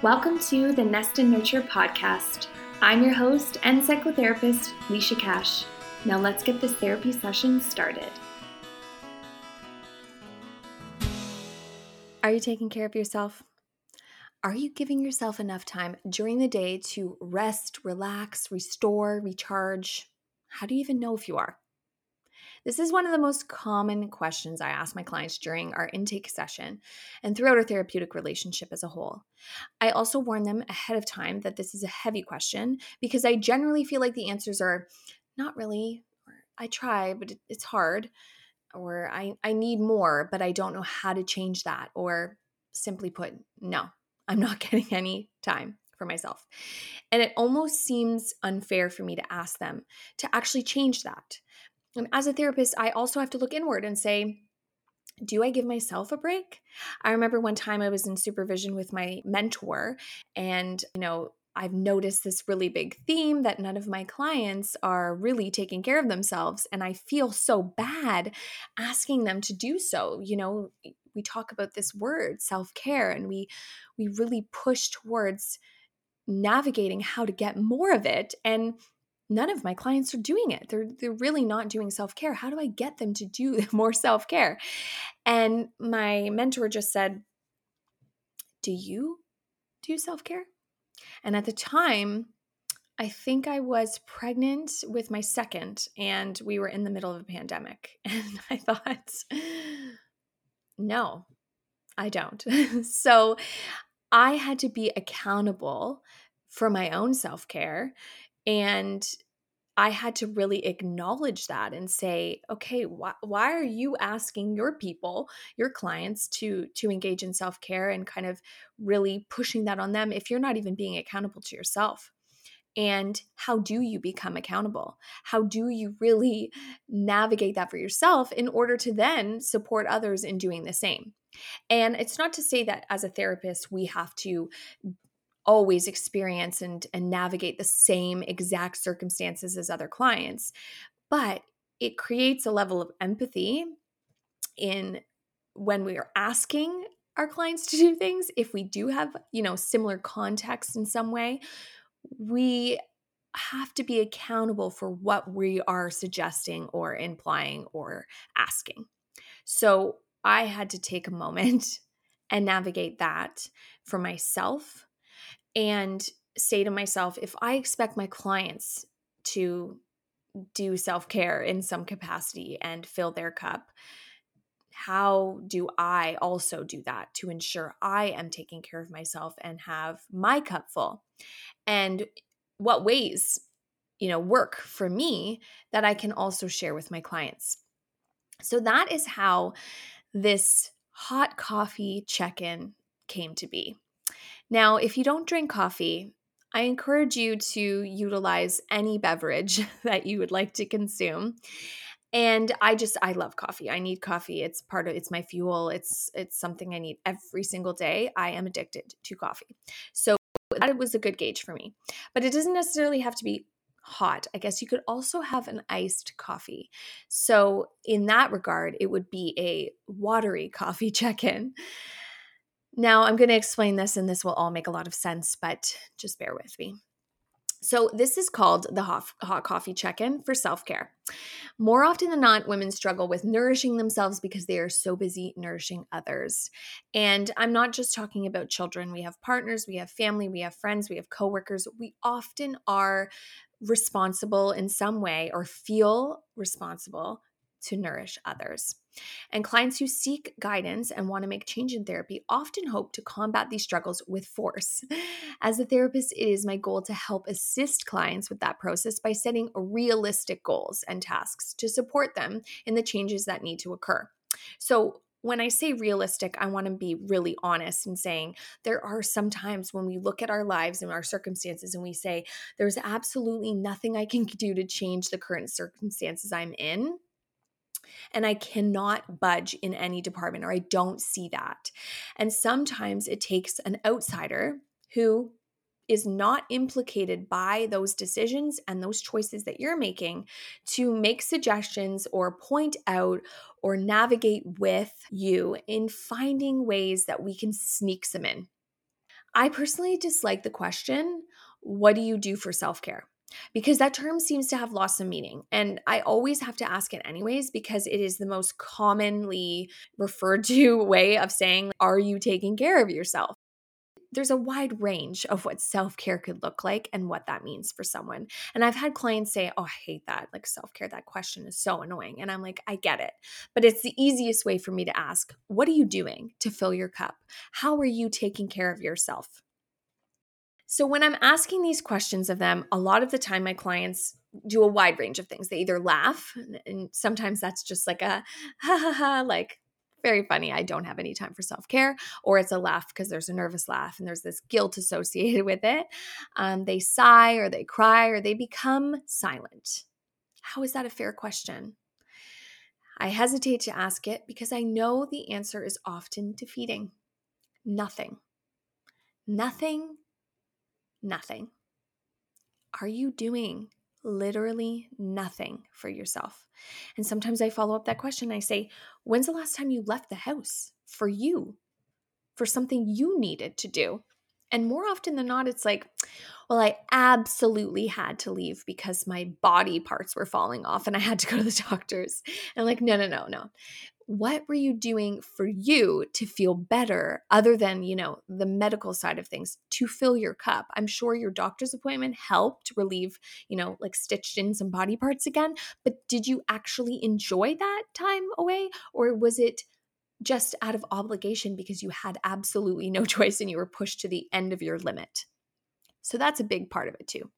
Welcome to the Nest and Nurture podcast. I'm your host and psychotherapist, Lisha Cash. Now let's get this therapy session started. Are you taking care of yourself? Are you giving yourself enough time during the day to rest, relax, restore, recharge? How do you even know if you are? This is one of the most common questions I ask my clients during our intake session and throughout our therapeutic relationship as a whole. I also warn them ahead of time that this is a heavy question because I generally feel like the answers are not really, or I try, but it's hard, or I, I need more, but I don't know how to change that, or simply put, no, I'm not getting any time for myself. And it almost seems unfair for me to ask them to actually change that. And as a therapist, I also have to look inward and say, do I give myself a break? I remember one time I was in supervision with my mentor, and, you know, I've noticed this really big theme that none of my clients are really taking care of themselves. And I feel so bad asking them to do so. You know, we talk about this word self-care and we we really push towards navigating how to get more of it and none of my clients are doing it. They're they're really not doing self-care. How do I get them to do more self-care? And my mentor just said, "Do you do self-care?" And at the time, I think I was pregnant with my second and we were in the middle of a pandemic. And I thought, no, I don't. so I had to be accountable for my own self care and I had to really acknowledge that and say, okay, why, why are you asking your people, your clients to to engage in self-care and kind of really pushing that on them if you're not even being accountable to yourself? And how do you become accountable? How do you really navigate that for yourself in order to then support others in doing the same? And it's not to say that as a therapist, we have to always experience and, and navigate the same exact circumstances as other clients, but it creates a level of empathy in when we are asking our clients to do things if we do have you know similar context in some way we have to be accountable for what we are suggesting or implying or asking. So i had to take a moment and navigate that for myself and say to myself if I expect my clients to do self care in some capacity and fill their cup, how do I also do that to ensure I am taking care of myself and have my cup full? And what ways, you know, work for me that I can also share with my clients? So that is how this hot coffee check in came to be. Now, if you don't drink coffee, I encourage you to utilize any beverage that you would like to consume. And I just I love coffee. I need coffee. It's part of it's my fuel. It's it's something I need every single day. I am addicted to coffee. So that was a good gauge for me. But it doesn't necessarily have to be hot. I guess you could also have an iced coffee. So in that regard, it would be a watery coffee check-in. Now, I'm going to explain this, and this will all make a lot of sense, but just bear with me. So, this is called the hot, coffee check in for self care. More often than not, women struggle with nourishing themselves because they are so busy nourishing others. And I'm not just talking about children. We have partners, we have family, we have friends, we have coworkers. We often are responsible in some way or feel responsible to nourish others. And clients who seek guidance and want to make change in therapy often hope to combat these struggles with force. As a therapist, it is my goal to help assist clients with that process by setting realistic goals and tasks to support them in the changes that need to occur. So, when I say realistic, I want to be really honest in saying there are some times when we look at our lives and our circumstances and we say, there's absolutely nothing I can do to change the current circumstances I'm in and I cannot budge in any department or I don't see that. And sometimes it takes an outsider who is not implicated by those decisions and those choices that you're making to make suggestions or point out or navigate with you in finding ways that we can sneak some in. I personally dislike the question, What do you do for self care? Because that term seems to have lost some meaning. And I always have to ask it anyways, because it is the most commonly referred to way of saying, Are you taking care of yourself? there's a wide range of what self care could look like and what that means for someone. And I've had clients say, Oh, I hate that. Like self care, that question is so annoying. And I'm like, I get it. But it's the easiest way for me to ask, What are you doing to fill your cup? How are you taking care of yourself? So, when I'm asking these questions of them, a lot of the time my clients do a wide range of things. They either laugh, and sometimes that's just like a ha ha ha, like very funny. I don't have any time for self care, or it's a laugh because there's a nervous laugh and there's this guilt associated with it. Um, they sigh or they cry or they become silent. How is that a fair question? I hesitate to ask it because I know the answer is often defeating. Nothing. Nothing. Nothing. Are you doing literally nothing for yourself. And sometimes I follow up that question. I say, When's the last time you left the house for you, for something you needed to do? And more often than not, it's like, well, I absolutely had to leave because my body parts were falling off and I had to go to the doctors. And I'm like, no, no, no, no. What were you doing for you to feel better other than you know the medical side of things to fill your cup? I'm sure your doctor's appointment helped relieve you know like stitched in some body parts again but did you actually enjoy that time away? Or was it just out of obligation because you had absolutely no choice and you were pushed to the end of your limit so that's a big part of it too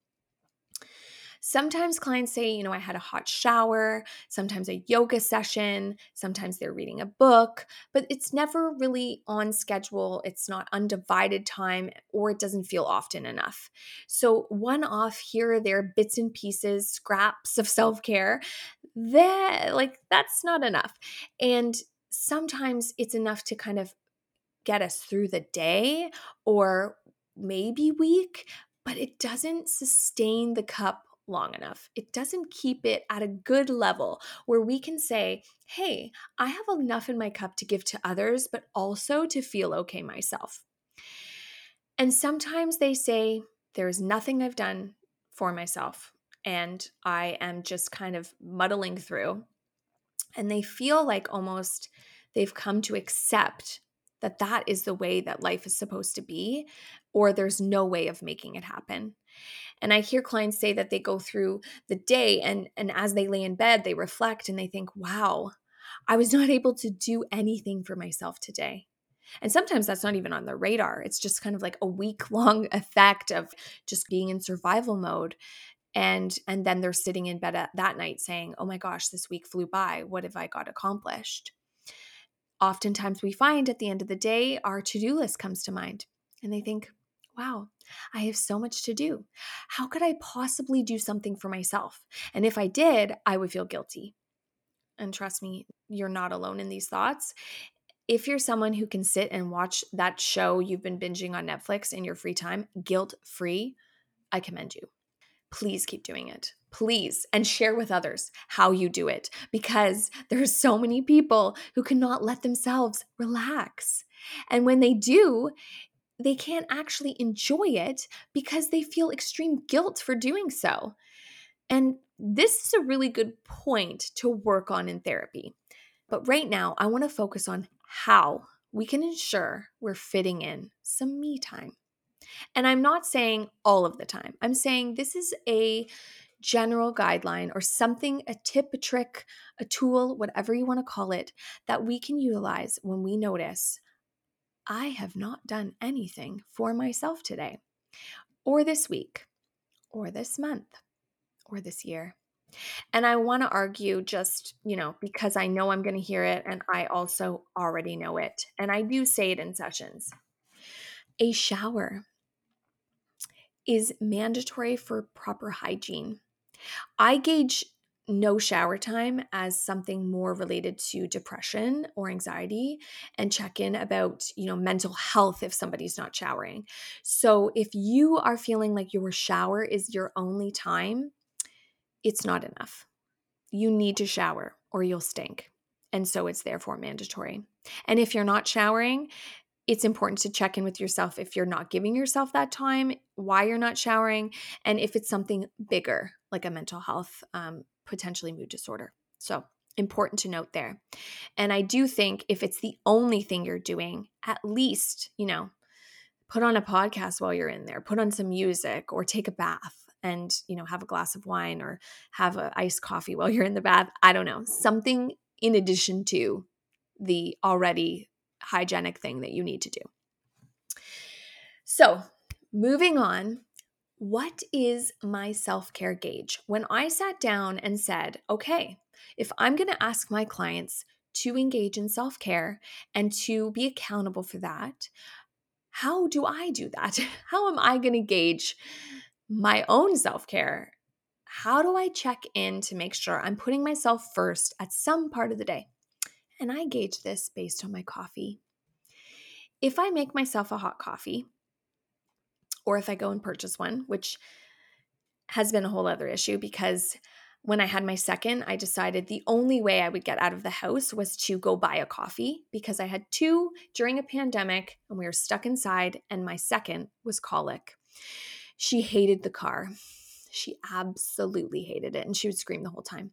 Sometimes clients say, you know, I had a hot shower, sometimes a yoga session, sometimes they're reading a book, but it's never really on schedule. It's not undivided time or it doesn't feel often enough. So, one off here or there, bits and pieces, scraps of self care, that like that's not enough. And sometimes it's enough to kind of get us through the day or maybe week, but it doesn't sustain the cup long enough. It doesn't keep it at a good level where we can say, hey, I have enough in my cup to give to others, but also to feel okay myself. And sometimes they say, there's nothing I've done for myself, and I am just kind of muddling through. And they feel like almost they've come to accept that that is the way that life is supposed to be, or there's no way of making it happen. And I hear clients say that they go through the day and and as they lay in bed, they reflect and they think, "Wow, I was not able to do anything for myself today." And sometimes that's not even on the radar. It's just kind of like a week long effect of just being in survival mode. And and then they're sitting in bed at, that night saying, "Oh my gosh, this week flew by. What have I got accomplished?" Oftentimes we find at the end of the day our to-do list comes to mind and they think, wow, I have so much to do. How could I possibly do something for myself? And if I did, I would feel guilty. And trust me, you're not alone in these thoughts. If you're someone who can sit and watch that show you've been binging on Netflix in your free time, guilt free, I commend you. Please keep doing it. Please, and share with others how you do it because there are so many people who cannot let themselves relax. And when they do, they can't actually enjoy it because they feel extreme guilt for doing so. And this is a really good point to work on in therapy. But right now, I want to focus on how we can ensure we're fitting in some me time. And I'm not saying all of the time, I'm saying this is a general guideline or something, a tip, a trick, a tool, whatever you want to call it, that we can utilize when we notice I have not done anything for myself today, or this week, or this month, or this year. And I want to argue just, you know, because I know I'm going to hear it and I also already know it. And I do say it in sessions. A shower is mandatory for proper hygiene. I gauge no shower time as something more related to depression or anxiety and check in about you know mental health if somebody's not showering. So if you are feeling like your shower is your only time it's not enough. You need to shower or you'll stink. And so it's therefore mandatory. And if you're not showering it's important to check in with yourself if you're not giving yourself that time, why you're not showering, and if it's something bigger like a mental health, um, potentially mood disorder. So, important to note there. And I do think if it's the only thing you're doing, at least, you know, put on a podcast while you're in there, put on some music or take a bath and, you know, have a glass of wine or have an iced coffee while you're in the bath. I don't know, something in addition to the already hygienic thing that you need to do. So, moving on, what is my self care gauge? When I sat down and said, okay, if I'm going to ask my clients to engage in self care and to be accountable for that, how do I do that? How am I going to gauge my own self care? How do I check in to make sure I'm putting myself first at some part of the day? And I gauge this based on my coffee. If I make myself a hot coffee, or if I go and purchase one, which has been a whole other issue because when I had my second, I decided the only way I would get out of the house was to go buy a coffee because I had two during a pandemic and we were stuck inside, and my second was colic. She hated the car. She absolutely hated it and she would scream the whole time.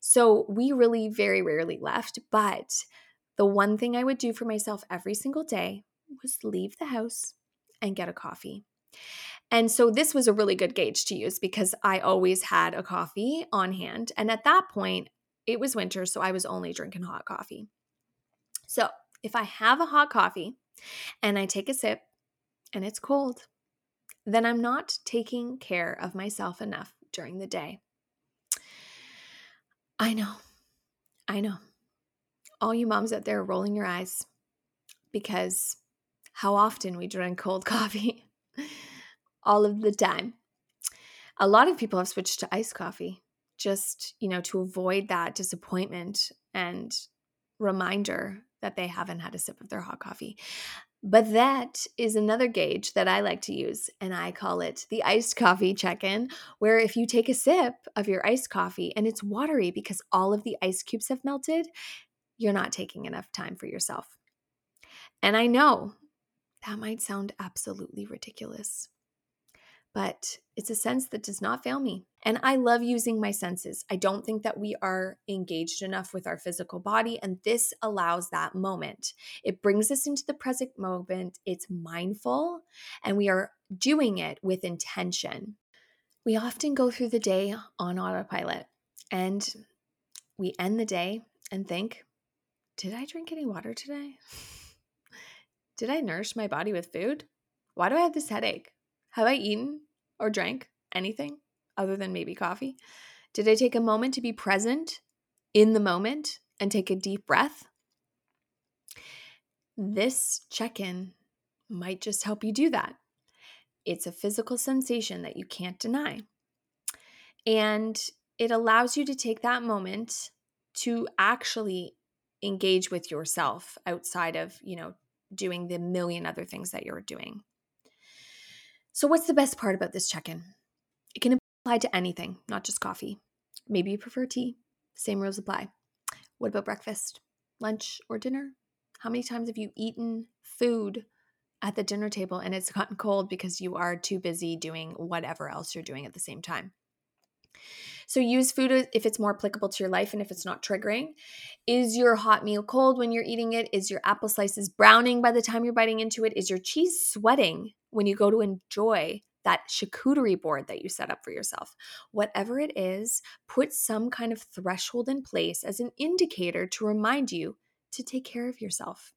So we really very rarely left. But the one thing I would do for myself every single day was leave the house and get a coffee. And so this was a really good gauge to use because I always had a coffee on hand. And at that point, it was winter, so I was only drinking hot coffee. So if I have a hot coffee and I take a sip and it's cold, then I'm not taking care of myself enough during the day. I know. I know. All you moms out there rolling your eyes because how often we drink cold coffee all of the time. A lot of people have switched to iced coffee just, you know, to avoid that disappointment and reminder that they haven't had a sip of their hot coffee. But that is another gauge that I like to use, and I call it the iced coffee check in, where if you take a sip of your iced coffee and it's watery because all of the ice cubes have melted, you're not taking enough time for yourself. And I know that might sound absolutely ridiculous, but it's a sense that does not fail me. And I love using my senses. I don't think that we are engaged enough with our physical body, and this allows that moment. It brings us into the present moment, it's mindful, and we are doing it with intention. We often go through the day on autopilot, and we end the day and think, Did I drink any water today? Did I nourish my body with food? Why do I have this headache? Have I eaten or drank anything other than maybe coffee? Did I take a moment to be present in the moment and take a deep breath? This check in might just help you do that. It's a physical sensation that you can't deny. And it allows you to take that moment to actually engage with yourself outside of, you know, doing the million other things that you're doing. So, what's the best part about this check in? It can apply to anything, not just coffee. Maybe you prefer tea. Same rules apply. What about breakfast, lunch, or dinner? How many times have you eaten food at the dinner table and it's gotten cold because you are too busy doing whatever else you're doing at the same time? So use food if it's more applicable to your life and if it's not triggering. Is your hot meal cold when you're eating it? Is your apple slices browning by the time you're biting into it? Is your cheese sweating when you go to enjoy that charcuterie board that you set up for yourself. Whatever it is, put some kind of threshold in place as an indicator to remind you to take care of yourself.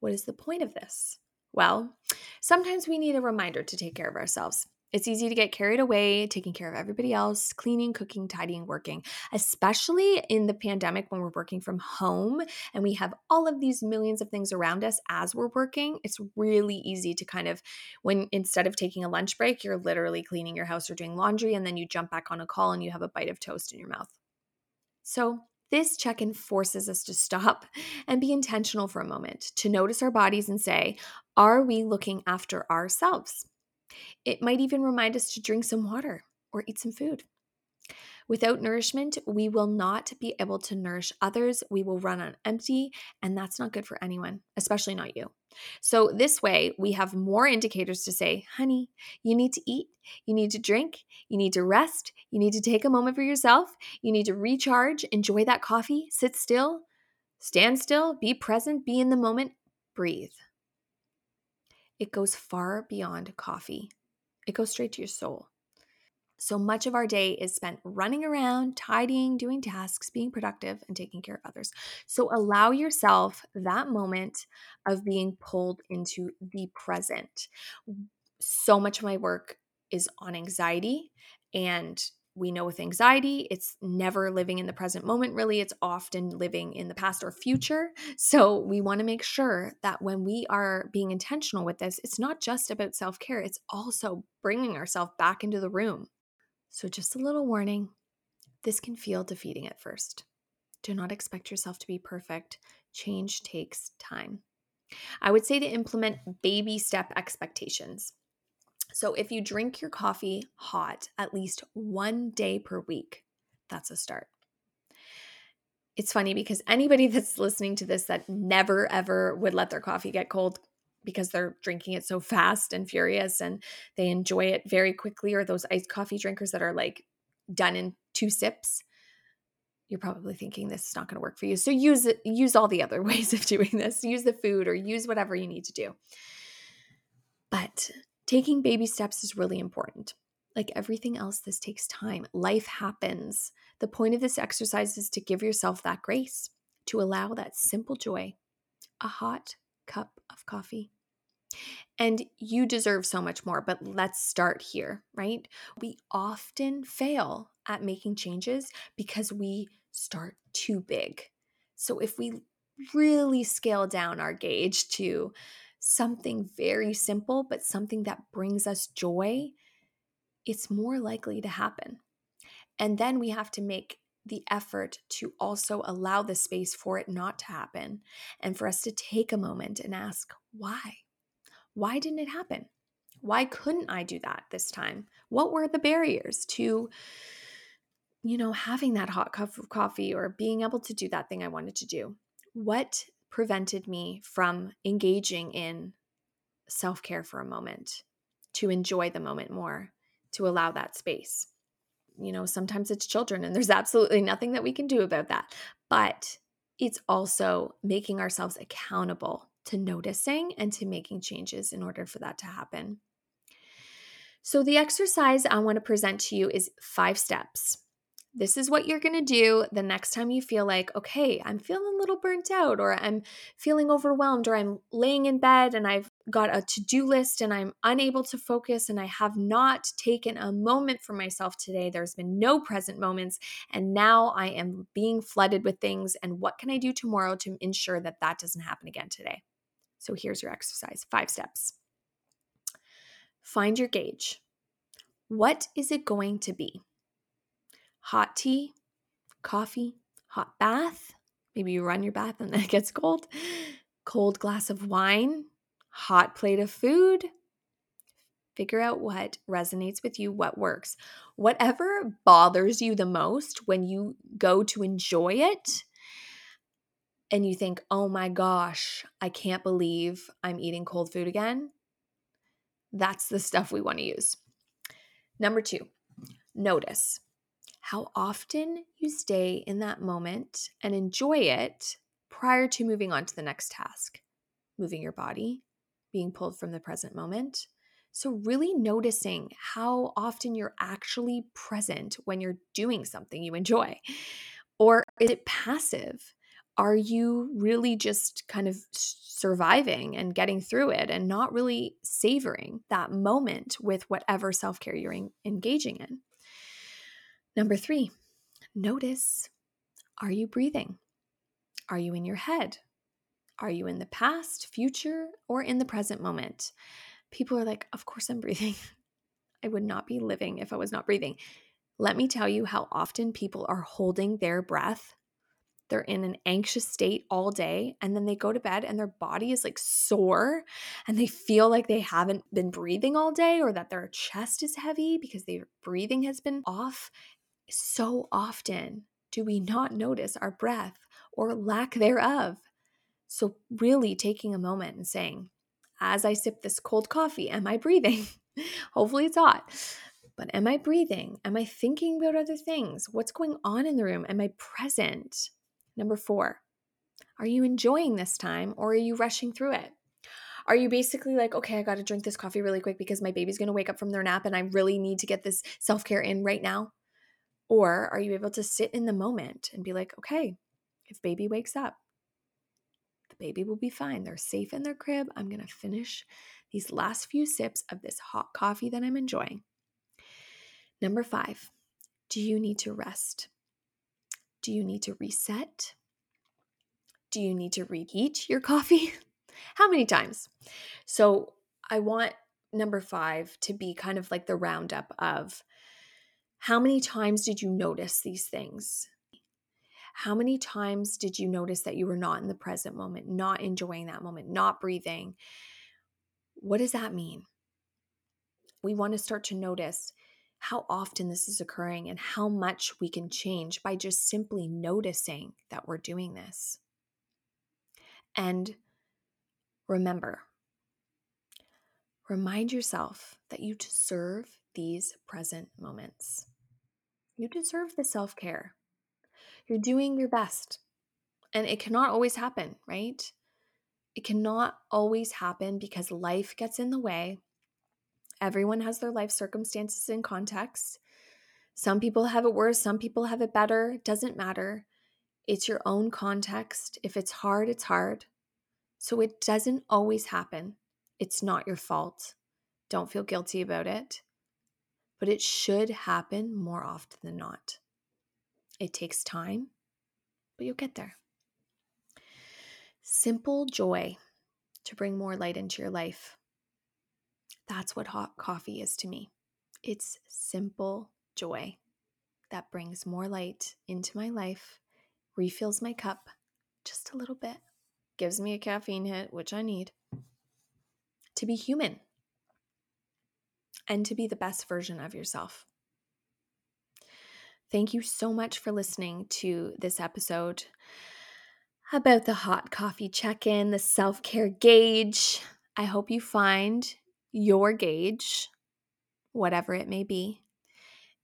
What is the point of this? Well, sometimes we need a reminder to take care of ourselves. It's easy to get carried away taking care of everybody else, cleaning, cooking, tidying, working, especially in the pandemic when we're working from home and we have all of these millions of things around us as we're working. It's really easy to kind of, when instead of taking a lunch break, you're literally cleaning your house or doing laundry, and then you jump back on a call and you have a bite of toast in your mouth. So, this check in forces us to stop and be intentional for a moment, to notice our bodies and say, Are we looking after ourselves? It might even remind us to drink some water or eat some food. Without nourishment, we will not be able to nourish others. We will run on empty, and that's not good for anyone, especially not you. So, this way, we have more indicators to say, honey, you need to eat, you need to drink, you need to rest, you need to take a moment for yourself, you need to recharge, enjoy that coffee, sit still, stand still, be present, be in the moment, breathe. It goes far beyond coffee, it goes straight to your soul. So much of our day is spent running around, tidying, doing tasks, being productive, and taking care of others. So allow yourself that moment of being pulled into the present. So much of my work is on anxiety. And we know with anxiety, it's never living in the present moment, really. It's often living in the past or future. So we want to make sure that when we are being intentional with this, it's not just about self care, it's also bringing ourselves back into the room so, just a little warning this can feel defeating at first. Do not expect yourself to be perfect. Change takes time. I would say to implement baby step expectations. So, if you drink your coffee hot at least one day per week, that's a start. It's funny because anybody that's listening to this that never ever would let their coffee get cold because they're drinking it so fast and furious and they enjoy it very quickly or those iced coffee drinkers that are like done in two sips you're probably thinking this is not going to work for you. So use it use all the other ways of doing this. Use the food or use whatever you need to do. But taking baby steps is really important like everything else this takes time life happens the point of this exercise is to give yourself that grace to allow that simple joy a hot cup of coffee. And you deserve so much more, but let's start here, right? We often fail at making changes because we start too big. So if we really scale down our gauge to something very simple, but something that brings us joy, it's more likely to happen. And then we have to make the effort to also allow the space for it not to happen and for us to take a moment and ask, why? Why didn't it happen? Why couldn't I do that this time? What were the barriers to, you know, having that hot cup of coffee or being able to do that thing I wanted to do? What prevented me from engaging in self care for a moment, to enjoy the moment more, to allow that space? you know, sometimes it's children and there's absolutely nothing that we can do about that. But it's also making ourselves accountable to noticing and to making changes in order for that to happen. So, the exercise I want to present to you is five steps. This is what you're going to do the next time you feel like, okay, I'm feeling a little burnt out, or I'm feeling overwhelmed, or I'm laying in bed and I've got a to do list and I'm unable to focus and I have not taken a moment for myself today. There's been no present moments. And now I am being flooded with things. And what can I do tomorrow to ensure that that doesn't happen again today? So here's your exercise five steps. Find your gauge. What is it going to be? Hot tea, coffee, hot bath. Maybe you run your bath and then it gets cold. Cold glass of wine, hot plate of food. Figure out what resonates with you, what works. Whatever bothers you the most when you go to enjoy it and you think, oh my gosh, I can't believe I'm eating cold food again. That's the stuff we want to use. Number two, notice how often you stay in that moment and enjoy it prior to moving on to the next task, moving your body, being pulled from the present moment. So, really noticing how often you're actually present when you're doing something you enjoy. Or is it passive? Are you really just kind of surviving and getting through it and not really savoring that moment with whatever self care you're engaging in? Number three, notice are you breathing? Are you in your head? Are you in the past, future, or in the present moment? People are like, Of course I'm breathing. I would not be living if I was not breathing. Let me tell you how often people are holding their breath. They're in an anxious state all day, and then they go to bed and their body is like sore and they feel like they haven't been breathing all day or that their chest is heavy because their breathing has been off So often do we not notice our breath or lack thereof. So, really taking a moment and saying, as I sip this cold coffee, am I breathing? Hopefully, it's hot. But am I breathing? Am I thinking about other things? What's going on in the room? Am I present? Number four, are you enjoying this time or are you rushing through it? Are you basically like, okay, I got to drink this coffee really quick because my baby's going to wake up from their nap and I really need to get this self care in right now? Or are you able to sit in the moment and be like, okay, if baby wakes up, the baby will be fine. They're safe in their crib. I'm going to finish these last few sips of this hot coffee that I'm enjoying. Number five, do you need to rest? Do you need to reset? Do you need to reheat your coffee? How many times? So I want number five to be kind of like the roundup of how many times did you notice these things? How many times did you notice that you were not in the present moment, not enjoying that moment, not breathing? What does that mean? We want to start to notice how often this is occurring and how much we can change by just simply noticing that we're doing this. And remember, remind yourself that you deserve these present moments. You deserve the self care. You're doing your best. And it cannot always happen, right? It cannot always happen because life gets in the way. Everyone has their life circumstances and context. Some people have it worse, some people have it better. Doesn't matter. It's your own context. If it's hard, it's hard. So it doesn't always happen. It's not your fault. Don't feel guilty about it. But it should happen more often than not. It takes time, but you'll get there. Simple joy to bring more light into your life. That's what hot coffee is to me. It's simple joy that brings more light into my life, refills my cup just a little bit, gives me a caffeine hit, which I need, to be human and to be the best version of yourself. Thank you so much for listening to this episode about the hot coffee check in, the self care gauge. I hope you find your gauge, whatever it may be.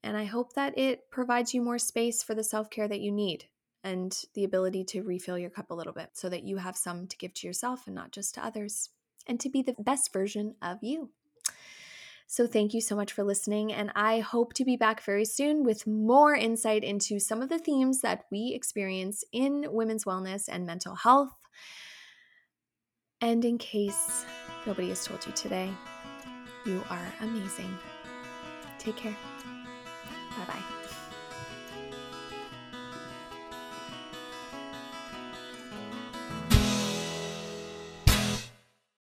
And I hope that it provides you more space for the self care that you need and the ability to refill your cup a little bit so that you have some to give to yourself and not just to others, and to be the best version of you. So, thank you so much for listening, and I hope to be back very soon with more insight into some of the themes that we experience in women's wellness and mental health. And in case nobody has told you today, you are amazing. Take care. Bye bye.